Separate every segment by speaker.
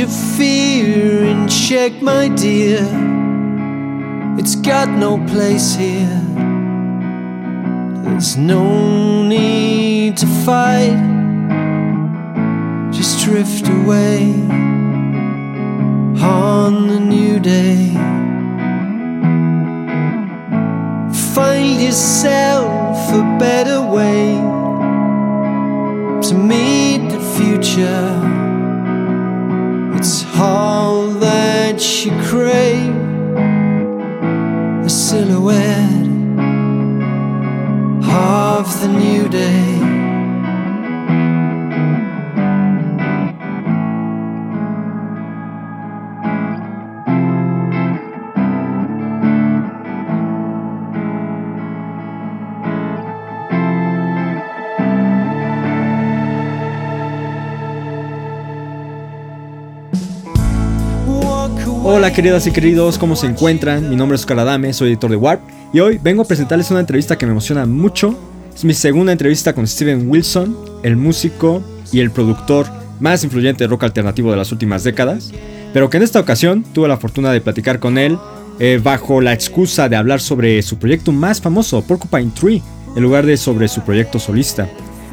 Speaker 1: your fear in check, my dear. It's got no place here. There's no need to fight. Just drift away on the new day. Find yourself a better way to meet the future. All that you crave a silhouette of the new
Speaker 2: Hola queridas y queridos, ¿cómo se encuentran? Mi nombre es Oscar Adame, soy editor de Warp y hoy vengo a presentarles una entrevista que me emociona mucho. Es mi segunda entrevista con Steven Wilson, el músico y el productor más influyente de rock alternativo de las últimas décadas, pero que en esta ocasión tuve la fortuna de platicar con él eh, bajo la excusa de hablar sobre su proyecto más famoso, Porcupine Tree, en lugar de sobre su proyecto solista.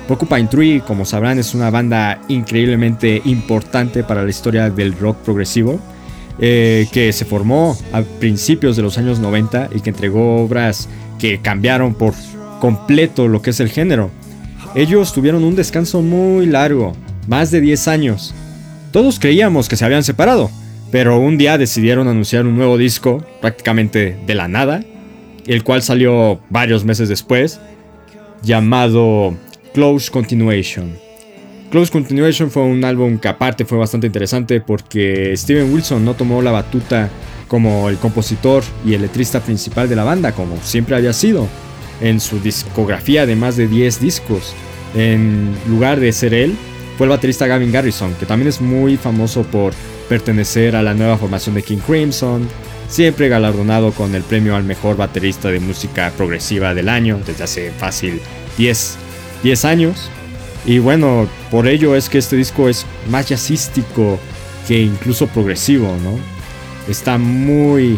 Speaker 2: Porcupine Tree, como sabrán, es una banda increíblemente importante para la historia del rock progresivo eh, que se formó a principios de los años 90 y que entregó obras que cambiaron por completo lo que es el género. Ellos tuvieron un descanso muy largo, más de 10 años. Todos creíamos que se habían separado, pero un día decidieron anunciar un nuevo disco prácticamente de la nada, el cual salió varios meses después, llamado Close Continuation. Close Continuation fue un álbum que aparte fue bastante interesante porque Steven Wilson no tomó la batuta como el compositor y el letrista principal de la banda, como siempre había sido en su discografía de más de 10 discos. En lugar de ser él, fue el baterista Gavin Garrison, que también es muy famoso por pertenecer a la nueva formación de King Crimson, siempre galardonado con el premio al mejor baterista de música progresiva del año desde hace fácil 10, 10 años. Y bueno, por ello es que este disco es más jazzístico que incluso progresivo, ¿no? Está muy,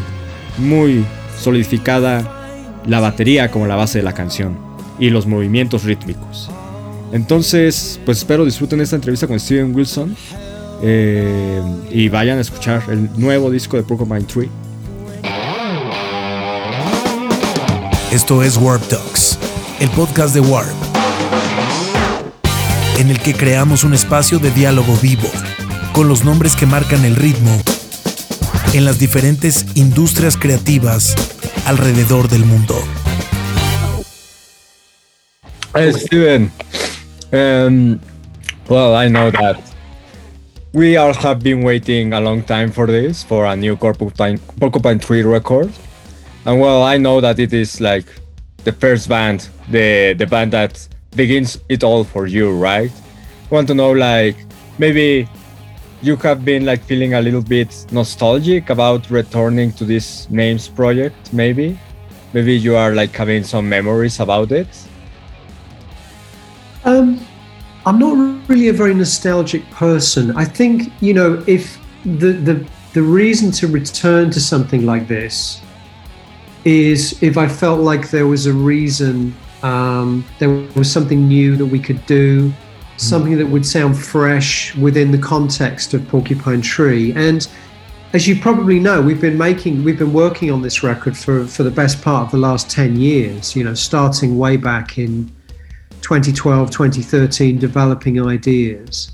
Speaker 2: muy solidificada la batería como la base de la canción y los movimientos rítmicos. Entonces, pues espero disfruten esta entrevista con Steven Wilson eh, y vayan a escuchar el nuevo disco de Porcupine Tree.
Speaker 3: Esto es Warp Talks, el podcast de Warp en el que creamos un espacio de diálogo vivo, con los nombres que marcan el ritmo en las diferentes industrias creativas alrededor del mundo.
Speaker 2: Hey, Steven. Um, well, I know that we all have been waiting a long time for this, for a new Porcupine, Porcupine Tree record. And well, I know that it is like the first band, the, the band that begins it all for you, right? Want to know like maybe you have been like feeling a little bit nostalgic about returning to this names project maybe? Maybe you are like having some memories about it?
Speaker 4: Um i'm not really a very nostalgic person. I think you know if the the the reason to return to something like this is if i felt like there was a reason um, there was something new that we could do, something that would sound fresh within the context of Porcupine Tree. And as you probably know, we've been making, we've been working on this record for, for the best part of the last 10 years, you know, starting way back in 2012, 2013, developing ideas.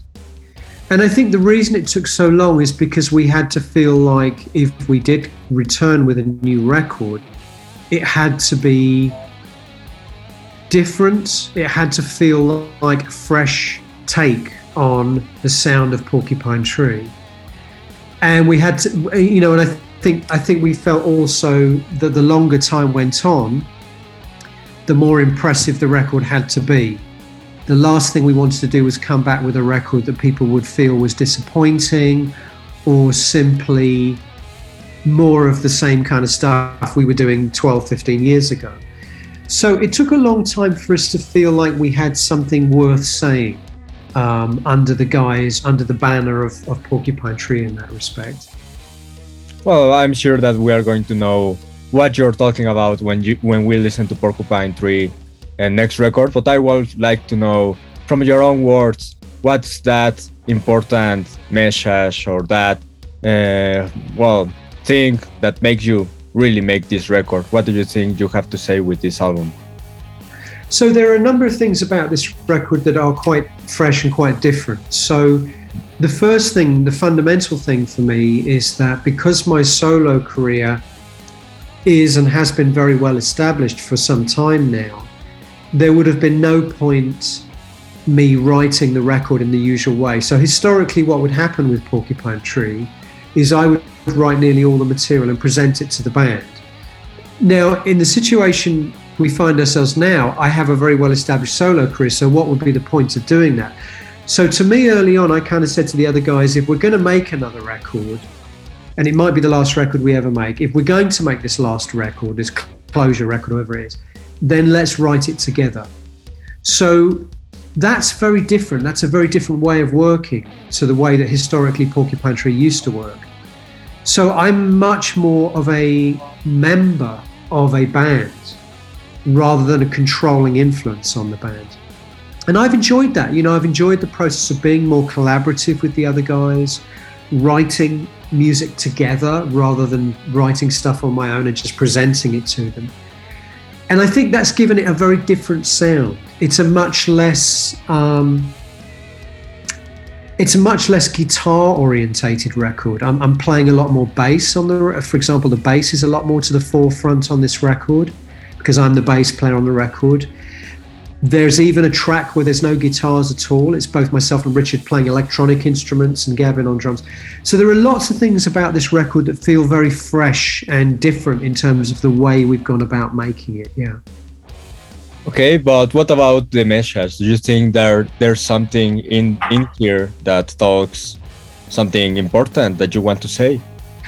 Speaker 4: And I think the reason it took so long is because we had to feel like if we did return with a new record, it had to be different. It had to feel like a fresh take on the sound of Porcupine Tree. And we had to, you know, and I think I think we felt also that the longer time went on, the more impressive the record had to be. The last thing we wanted to do was come back with a record that people would feel was disappointing or simply more of the same kind of stuff we were doing 12, 15 years ago. So it took a long time for us to feel like we had something worth saying. um, under the guise, under the banner of, of Porcupine Tree in that respect.
Speaker 2: Well, I'm sure that we are going to know what you're talking about when you when we listen to Porcupine Tree and next record. But I would like to know from your own words what's that important message or that uh, well thing that makes you really make this record. What do you think you have to say with this album?
Speaker 4: So there are a number of things about this record that are quite fresh and quite different. So the first thing, the fundamental thing for me is that because my solo career is and has been very well established for some time now, there would have been no point me writing the record in the usual way. So historically, what would happen with Porcupine Tree is I would write nearly all the material and present it to the band. Now, in the situation we find ourselves now, I have a very well established solo career. So, what would be the point of doing that? So, to me, early on, I kind of said to the other guys, if we're going to make another record, and it might be the last record we ever make, if we're going to make this last record, this closure record, whatever it is, then let's write it together. So, that's very different. That's a very different way of working to the way that historically Porcupine Tree used to work. So I'm much more of a member of a band rather than a controlling influence on the band. And I've enjoyed that. You know, I've enjoyed the process of being more collaborative with the other guys, writing music together rather than writing stuff on my own and just presenting it to them. And I think that's given it a very different sound. It's a much less um, it's a much less guitar orientated record. I'm, I'm, playing a lot more bass on the, for example, the bass is a lot more to the forefront on this record because I'm the bass player on the record. There's even a track where there's no guitars at all. It's both myself and Richard playing electronic instruments and Gavin on drums. So there are lots of things about this record that feel very fresh and different in terms of the way we've gone about making it. Yeah.
Speaker 2: Okay, but what about the message? Do you think there there's something in in here that talks something important that you want to say?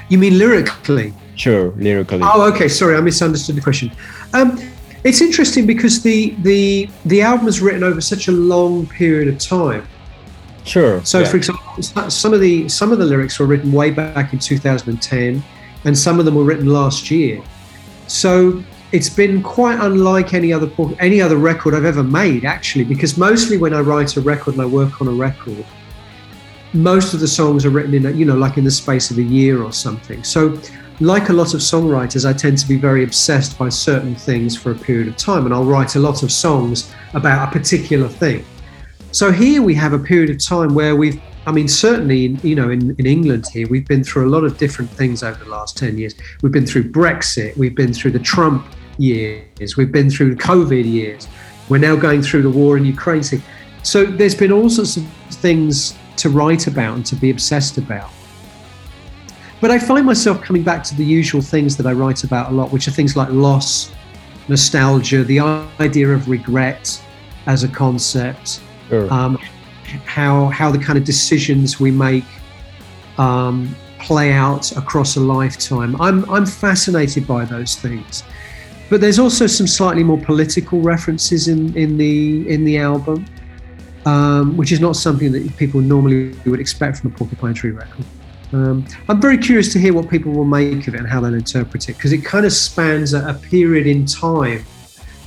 Speaker 4: You mean lyrically?
Speaker 2: Sure, lyrically.
Speaker 4: Oh, okay. Sorry, I misunderstood the question. Um, it's interesting because the the the album was written over such a long period of time.
Speaker 2: Sure.
Speaker 4: So, yeah. for example, some of the some of the lyrics were written way back in 2010, and some of them were written last year. So it's been quite unlike any other any other record I've ever made, actually, because mostly when I write a record and I work on a record, most of the songs are written in, a, you know, like in the space of a year or something. So, like a lot of songwriters, I tend to be very obsessed by certain things for a period of time, and I'll write a lot of songs about a particular thing. So here we have a period of time where we've I mean, certainly, in, you know, in, in England here, we've been through a lot of different things over the last 10 years. We've been through Brexit, we've been through the Trump years, we've been through the COVID years, we're now going through the war in Ukraine. So there's been all sorts of things to write about and to be obsessed about. But I find myself coming back to the usual things that I write about a lot, which are things like loss, nostalgia, the idea of regret as a concept, sure. um, how how the kind of decisions we make um, play out across a lifetime. I'm I'm fascinated by those things, but there's also some slightly more political references in in the in the album, um, which is not something that people normally would expect from a Porcupine Tree record. Um, I'm very curious to hear what people will make of it and how they'll interpret it because it kind of spans a, a period in time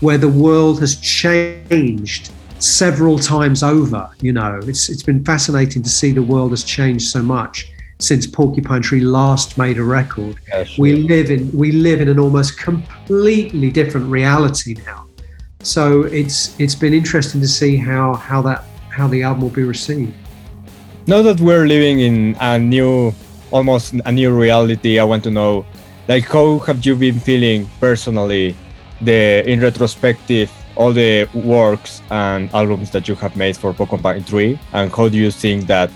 Speaker 4: where the world has changed several times over. You know, it's it's been fascinating to see the world has changed so much since Porcupine Tree last made a record. Sure. We live in we live in an almost completely different reality now. So it's it's been interesting to see how how that how the album will be received.
Speaker 2: Now that we're living in a new almost a new reality, I want to know like how have you been feeling personally the in retrospective all the works and albums that you have made for Porcupine Tree, and how do you think that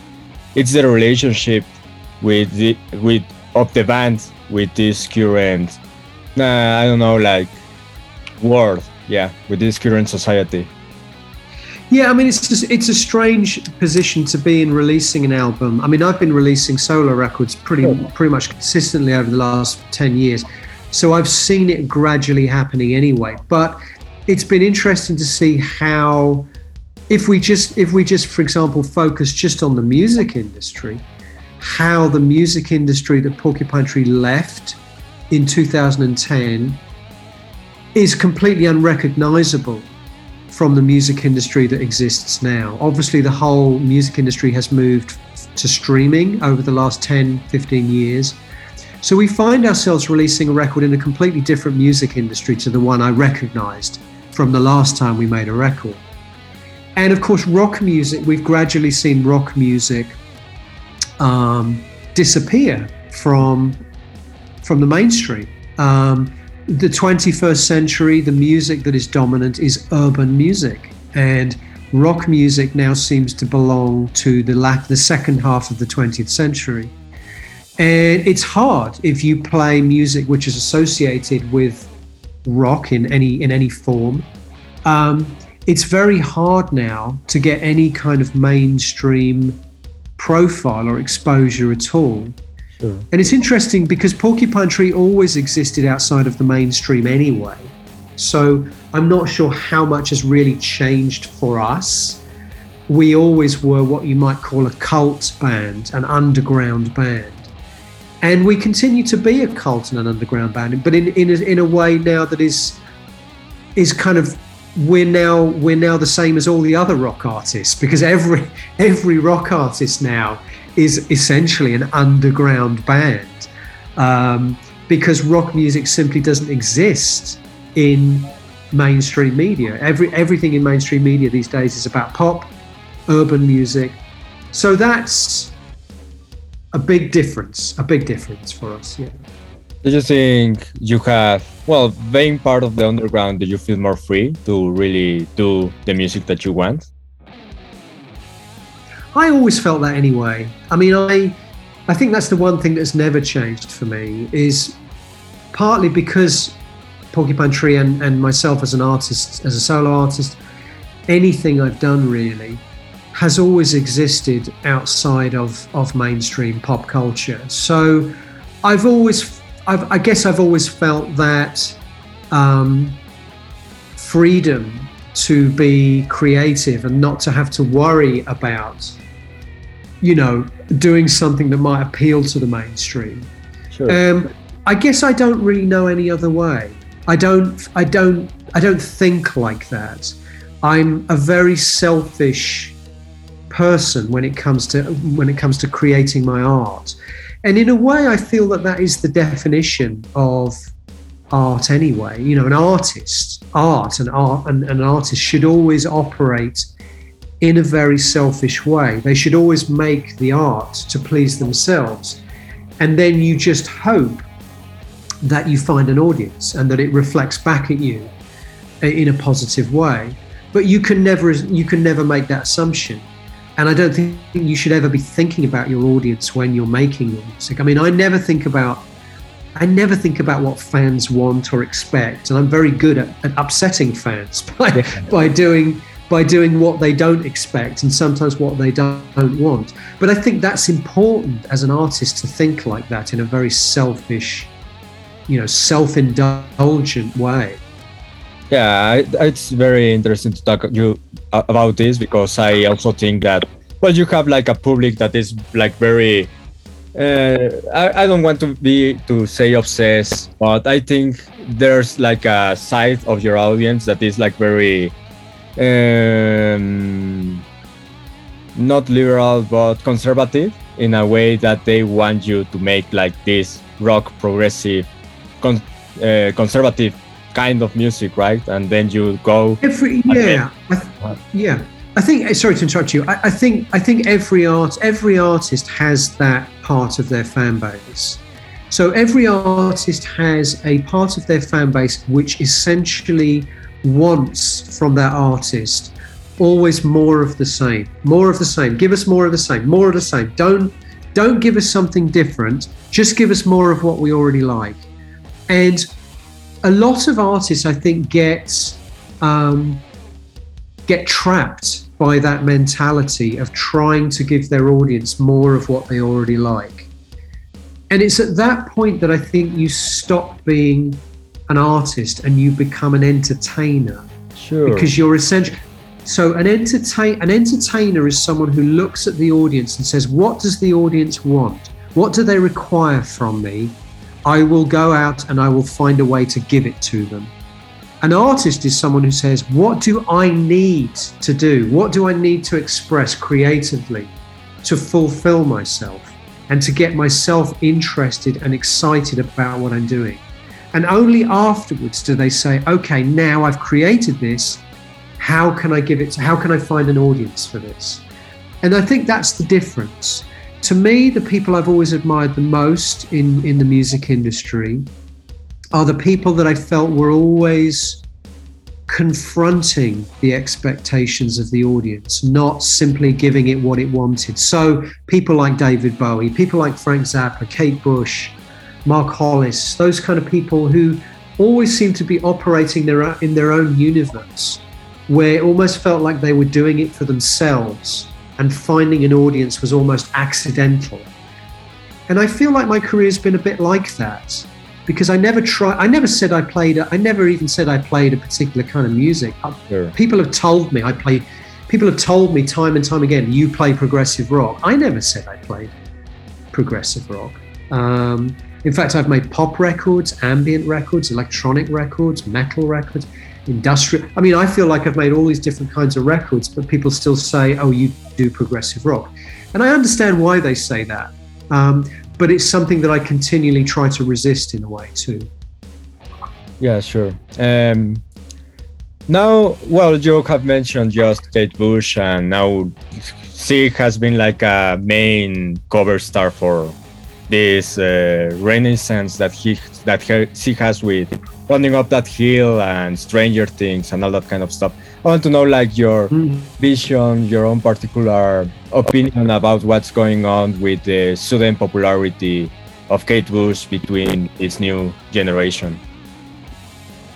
Speaker 2: it's the relationship with the with of the band with this current, uh, I don't know, like world, yeah, with this current society.
Speaker 4: Yeah, I mean it's just, it's a strange position to be in releasing an album. I mean I've been releasing solo records pretty pretty much consistently over the last ten years, so I've seen it gradually happening anyway. But it's been interesting to see how if we just if we just for example focus just on the music industry how the music industry that porcupine tree left in 2010 is completely unrecognizable from the music industry that exists now. Obviously the whole music industry has moved to streaming over the last 10 15 years. So we find ourselves releasing a record in a completely different music industry to the one i recognized from the last time we made a record and of course, rock music, we've gradually seen rock music um, disappear from, from the mainstream. Um, the 21st century, the music that is dominant is urban music. And rock music now seems to belong to the, lap, the second half of the 20th century. And it's hard if you play music which is associated with rock in any in any form. Um, it's very hard now to get any kind of mainstream profile or exposure at all. Sure. And it's interesting because Porcupine Tree always existed outside of the mainstream anyway. So I'm not sure how much has really changed for us. We always were what you might call a cult band, an underground band. And we continue to be a cult and an underground band, but in, in, a, in a way now that is is kind of we're now we're now the same as all the other rock artists because every every rock artist now is essentially an underground band um, because rock music simply doesn't exist in mainstream media. Every everything in mainstream media these days is about pop, urban music. So that's a big difference. A big difference for us. Yeah.
Speaker 2: Do you think you have, well, being part of the underground, do you feel more free to really do the music that you want?
Speaker 4: I always felt that anyway. I mean, I, I think that's the one thing that's never changed for me is partly because Porcupine Tree and, and myself as an artist, as a solo artist, anything I've done really has always existed outside of, of mainstream pop culture. So I've always I've, i guess I've always felt that um, freedom to be creative and not to have to worry about, you know, doing something that might appeal to the mainstream. Sure. Um, I guess I don't really know any other way. I don't. I don't. I don't think like that. I'm a very selfish person when it comes to when it comes to creating my art. And in a way, I feel that that is the definition of art anyway. You know, an artist, art, and art, and an artist should always operate in a very selfish way. They should always make the art to please themselves. And then you just hope that you find an audience and that it reflects back at you in a positive way. But you can never you can never make that assumption and I don't think you should ever be thinking about your audience when you're making your music. I mean, I never think about I never think about what fans want or expect, and I'm very good at, at upsetting fans by by doing by doing what they don't expect and sometimes what they don't want. But I think that's important as an artist to think like that in a very selfish, you know, self-indulgent way.
Speaker 2: Yeah, it's very interesting to talk you about this because I also think that well, you have like a public that is like very. Uh, I, I don't want to be to say obsessed, but I think there's like a side of your audience that is like very um, not liberal but conservative in a way that they want you to make like this rock progressive con- uh, conservative kind of music, right? And then you go.
Speaker 4: Every yeah, I th- yeah. I think. Sorry to interrupt you. I, I, think. I think every art, every artist has that part of their fan base. So every artist has a part of their fan base which essentially wants from that artist always more of the same, more of the same. Give us more of the same, more of the same. Don't don't give us something different. Just give us more of what we already like. And a lot of artists, I think, get um, get trapped by that mentality of trying to give their audience more of what they already like. And it's at that point that I think you stop being an artist and you become an entertainer.
Speaker 2: Sure.
Speaker 4: Because you're essentially So an entertain an entertainer is someone who looks at the audience and says, "What does the audience want? What do they require from me? I will go out and I will find a way to give it to them." An artist is someone who says, What do I need to do? What do I need to express creatively to fulfill myself and to get myself interested and excited about what I'm doing? And only afterwards do they say, Okay, now I've created this. How can I give it to, how can I find an audience for this? And I think that's the difference. To me, the people I've always admired the most in, in the music industry are the people that I felt were always confronting the expectations of the audience, not simply giving it what it wanted. So, people like David Bowie, people like Frank Zappa, Kate Bush, Mark Hollis, those kind of people who always seem to be operating their, in their own universe, where it almost felt like they were doing it for themselves and finding an audience was almost accidental. And I feel like my career's been a bit like that because I never try. I never said I played. I never even said I played a particular kind of music. Sure. People have told me I play. People have told me time and time again, you play progressive rock. I never said I played progressive rock. Um, in fact, I've made pop records, ambient records, electronic records, metal records, industrial. I mean, I feel like I've made all these different kinds of records, but people still say, "Oh, you do progressive rock," and I understand why they say that. Um, but it's something that I continually try to resist in a way too.
Speaker 2: Yeah, sure. Um, now, well, you have mentioned just Kate Bush, and now she has been like a main cover star for this uh, renaissance that he that he, she has with running up that hill and Stranger Things and all that kind of stuff. I want to know like your mm. vision, your own particular opinion about what's going on with the sudden popularity of Kate Bush between its new generation.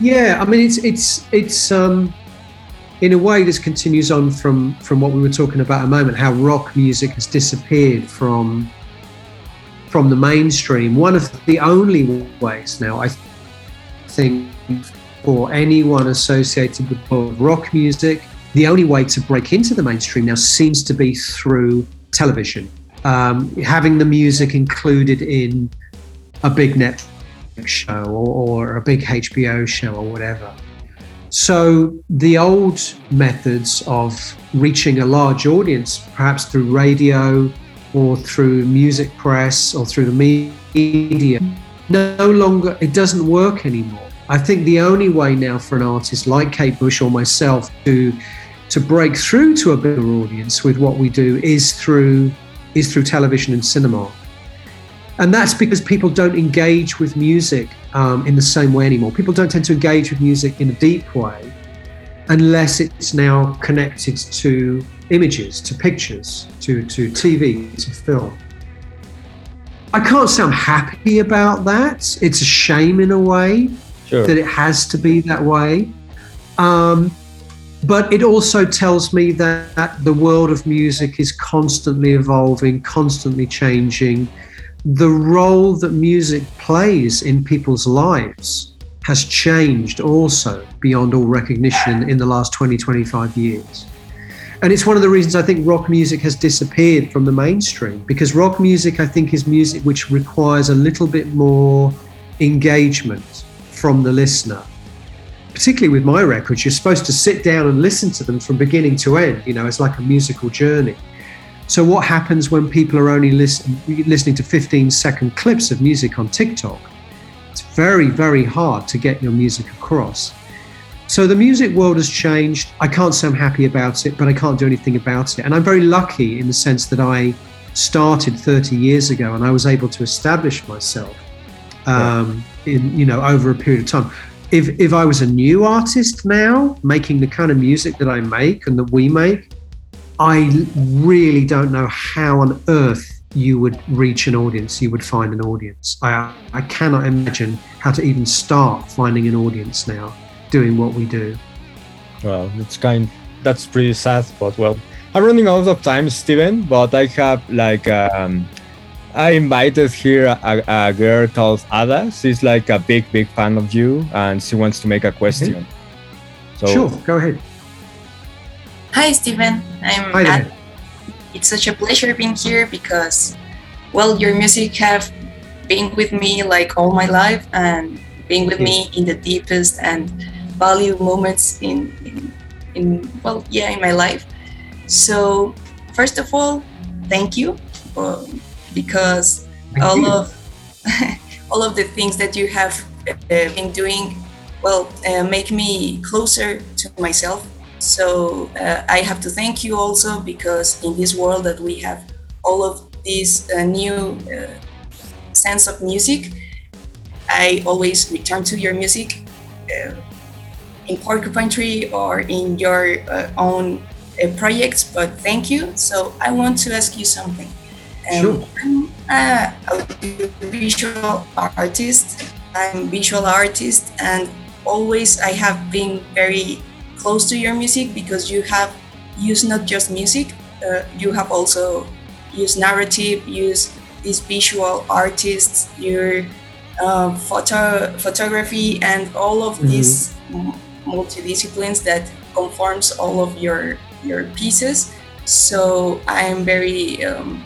Speaker 4: Yeah, I mean it's it's it's um in a way this continues on from from what we were talking about a moment how rock music has disappeared from from the mainstream one of the only ways now i think for anyone associated with rock music, the only way to break into the mainstream now seems to be through television. Um, having the music included in a big Netflix show or, or a big HBO show or whatever. So the old methods of reaching a large audience, perhaps through radio or through music press or through the media, no longer, it doesn't work anymore. I think the only way now for an artist like Kate Bush or myself to to break through to a bigger audience with what we do is through is through television and cinema. And that's because people don't engage with music um, in the same way anymore. People don't tend to engage with music in a deep way unless it's now connected to images, to pictures, to, to TV, to film. I can't say I'm happy about that. It's a shame in a way sure. that it has to be that way. Um, but it also tells me that the world of music is constantly evolving, constantly changing. The role that music plays in people's lives has changed also beyond all recognition in the last 20, 25 years. And it's one of the reasons I think rock music has disappeared from the mainstream because rock music, I think, is music which requires a little bit more engagement from the listener. Particularly with my records, you're supposed to sit down and listen to them from beginning to end. You know, it's like a musical journey. So, what happens when people are only listen, listening to 15 second clips of music on TikTok? It's very, very hard to get your music across. So, the music world has changed. I can't say I'm happy about it, but I can't do anything about it. And I'm very lucky in the sense that I started 30 years ago and I was able to establish myself. Um, in you know over a period of time. If if I was a new artist now making the kind of music that I make and that we make, I really don't know how on earth you would reach an audience. You would find an audience. I I cannot imagine how to even start finding an audience now doing what we do.
Speaker 2: Well, it's kind. That's pretty sad, but well, I'm running out of time, Steven. But I have like um, I invited here a, a, girl called Ada. She's like a big, big fan of you, and she wants to make a question.
Speaker 4: So, sure, go ahead.
Speaker 5: Hi, Steven. I'm
Speaker 4: Hi there.
Speaker 5: Ad- It's such a pleasure being here because, well, your music have been with me like all my life and being with me in the deepest and value moments in, in, in well, yeah, in my life. So, first of all, thank you uh, because all of all of the things that you have uh, been doing well uh, make me closer to myself. So uh, i have to thank you also because in this world that we have all of this uh, new uh, sense of music i always return to your music uh, in porcupine tree or in your own projects but thank you. So i want to ask you something um,
Speaker 4: Sure.
Speaker 5: I'm a visual artist. I'm visual artist, and always I have been very close to your music because you have used not just music, uh, you have also used narrative, used these visual artists, your uh, photo photography, and all of
Speaker 4: Mhm.
Speaker 5: these multidisciplines that conforms all of your your pieces. So I am very um,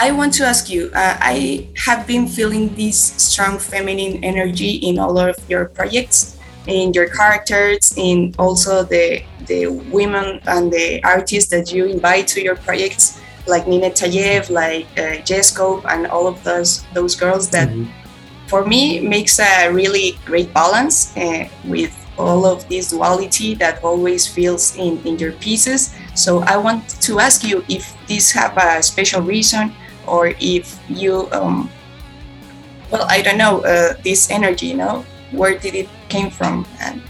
Speaker 5: I want to ask you. Uh, I have been feeling this strong feminine energy in all of your projects, in your characters, in also the the women and the artists that you invite to your projects, like Ninet Tayeb, like uh, and all of those those girls that
Speaker 4: Mhm.
Speaker 5: for me makes a really great balance uh, with all of this duality that always feels in, in your pieces so i want to ask you if this have a special reason or if you um, well i don't know uh, this energy you know where did it came from and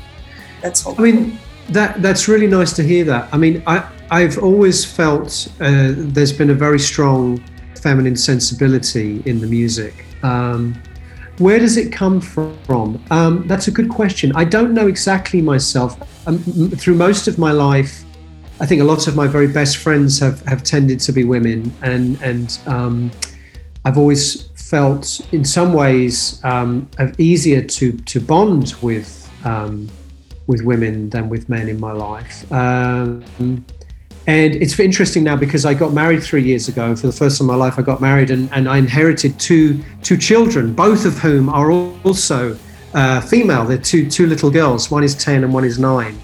Speaker 5: that's all
Speaker 4: I mean, that that's really nice to hear that. I mean, I I've always felt uh, there's been a very strong feminine sensibility in the music. Um, where does it come from? Um, that's a good question. I don't know exactly myself. Um, through most of my life, I think a lot of my very best friends have, have tended to be women, and and um, I've always felt, in some ways, um, easier to to bond with um, with women than with men in my life. Um, and it's interesting now because I got married three years ago, for the first time in my life, I got married, and, and I inherited two two children, both of whom are also uh, female. They're two two little girls. One is ten and one is nine.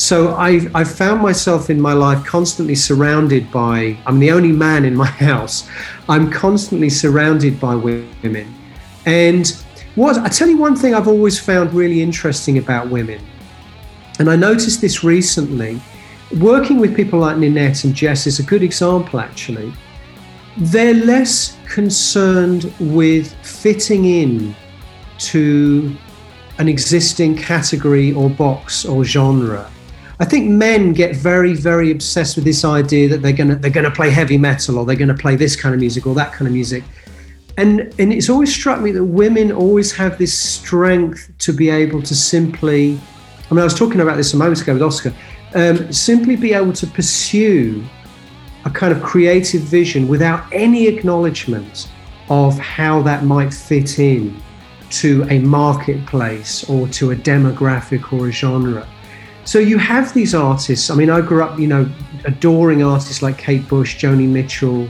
Speaker 4: So I've, I've found myself in my life constantly surrounded by, I'm the only man in my house. I'm constantly surrounded by women. And what, I tell you one thing I've always found really interesting about women, and I noticed this recently, working with people like Ninet and Jess is a good example actually. They're less concerned with fitting in to an existing category or box or genre. I think men get very, very obsessed with this idea that they're gonna they're gonna play heavy metal or they're gonna play this kind of music or that kind of music. And and it's always struck me that women always have this strength to be able to simply I mean I was talking about this a moment ago with Oscar, um, simply be able to pursue a kind of creative vision without any acknowledgement of how that might fit in to a marketplace or to a demographic or a genre. So you have these artists. I mean, I grew up, you know, adoring artists like Kate Bush, Joni Mitchell,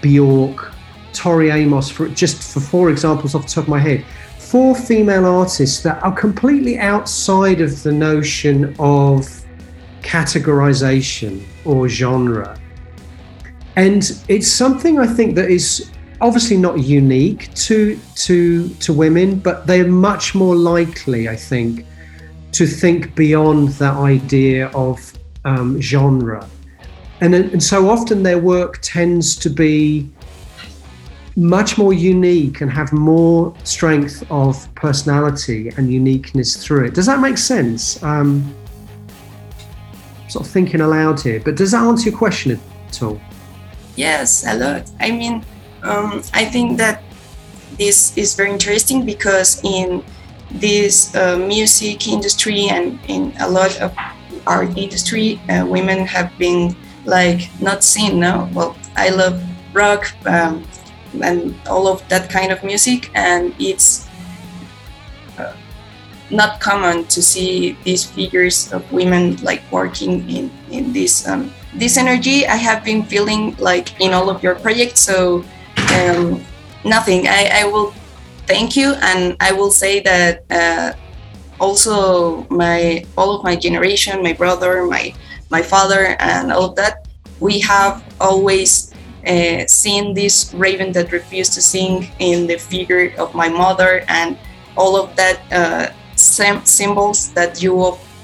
Speaker 4: Bjork, Tori Amos, for just for four examples off the top of my head. Four female artists that are completely outside of the notion of categorization or genre. And it's something I think that is obviously not unique to to to women, but they're much more likely, I think, to think beyond that idea of um, genre. And, and so often their work tends to be much more unique and have more strength of personality and uniqueness through it. Does that make sense? Um, sort of thinking aloud here, but does that answer your question at all?
Speaker 5: Yes, a lot. I mean, um, I think that this is very interesting because in this uh, music industry and in a lot of art industry, uh, women have been like not seen. No, well, I love rock um, and all of that kind of music, and it's uh, not common to see these figures of women like working in in this um, this energy I have been feeling like in all of your projects. So um, nothing. I, I will thank you, and I will say that uh, also my all of my generation, my brother, my my father, and all of that, we have always uh, seen this raven that refused to sing in the figure of my mother and all of that uh, symbols that you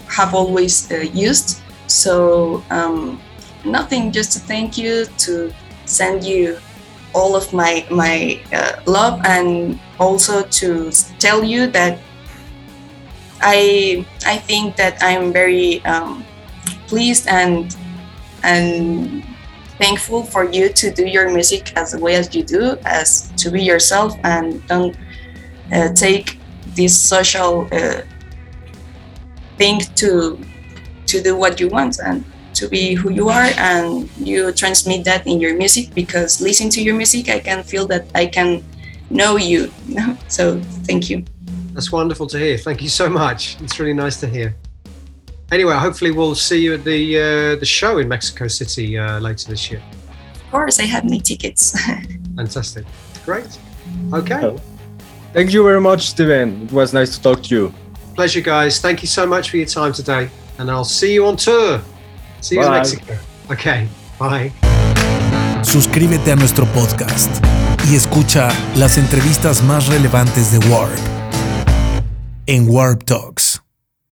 Speaker 5: have always uh, used. So um, nothing, just to thank you, to send you all of my my uh, love, and also to tell you that I I think that I'm very um, pleased and and thankful for you to do your music as the way as you do, as to be yourself and don't uh, take this social uh, thing to to do what you want and to be who you are and you transmit that in your music because listening to your music i can feel that i can know you. So thank you.
Speaker 4: That's wonderful to hear. Thank you so much. It's really nice to hear. Anyway hopefully we'll see you at the uh, the show in mexico city uh, later this year.
Speaker 5: Of course i have my tickets.
Speaker 4: Fantastic. Great. Okay.
Speaker 2: Thank you very much steven. It was nice to talk to you.
Speaker 4: Pleasure guys. Thank you so much for your time today and i'll see you on tour. See you in Mexico. Okay, bye.
Speaker 3: Suscríbete a nuestro podcast y escucha las entrevistas más relevantes de Warp en Warp Talks.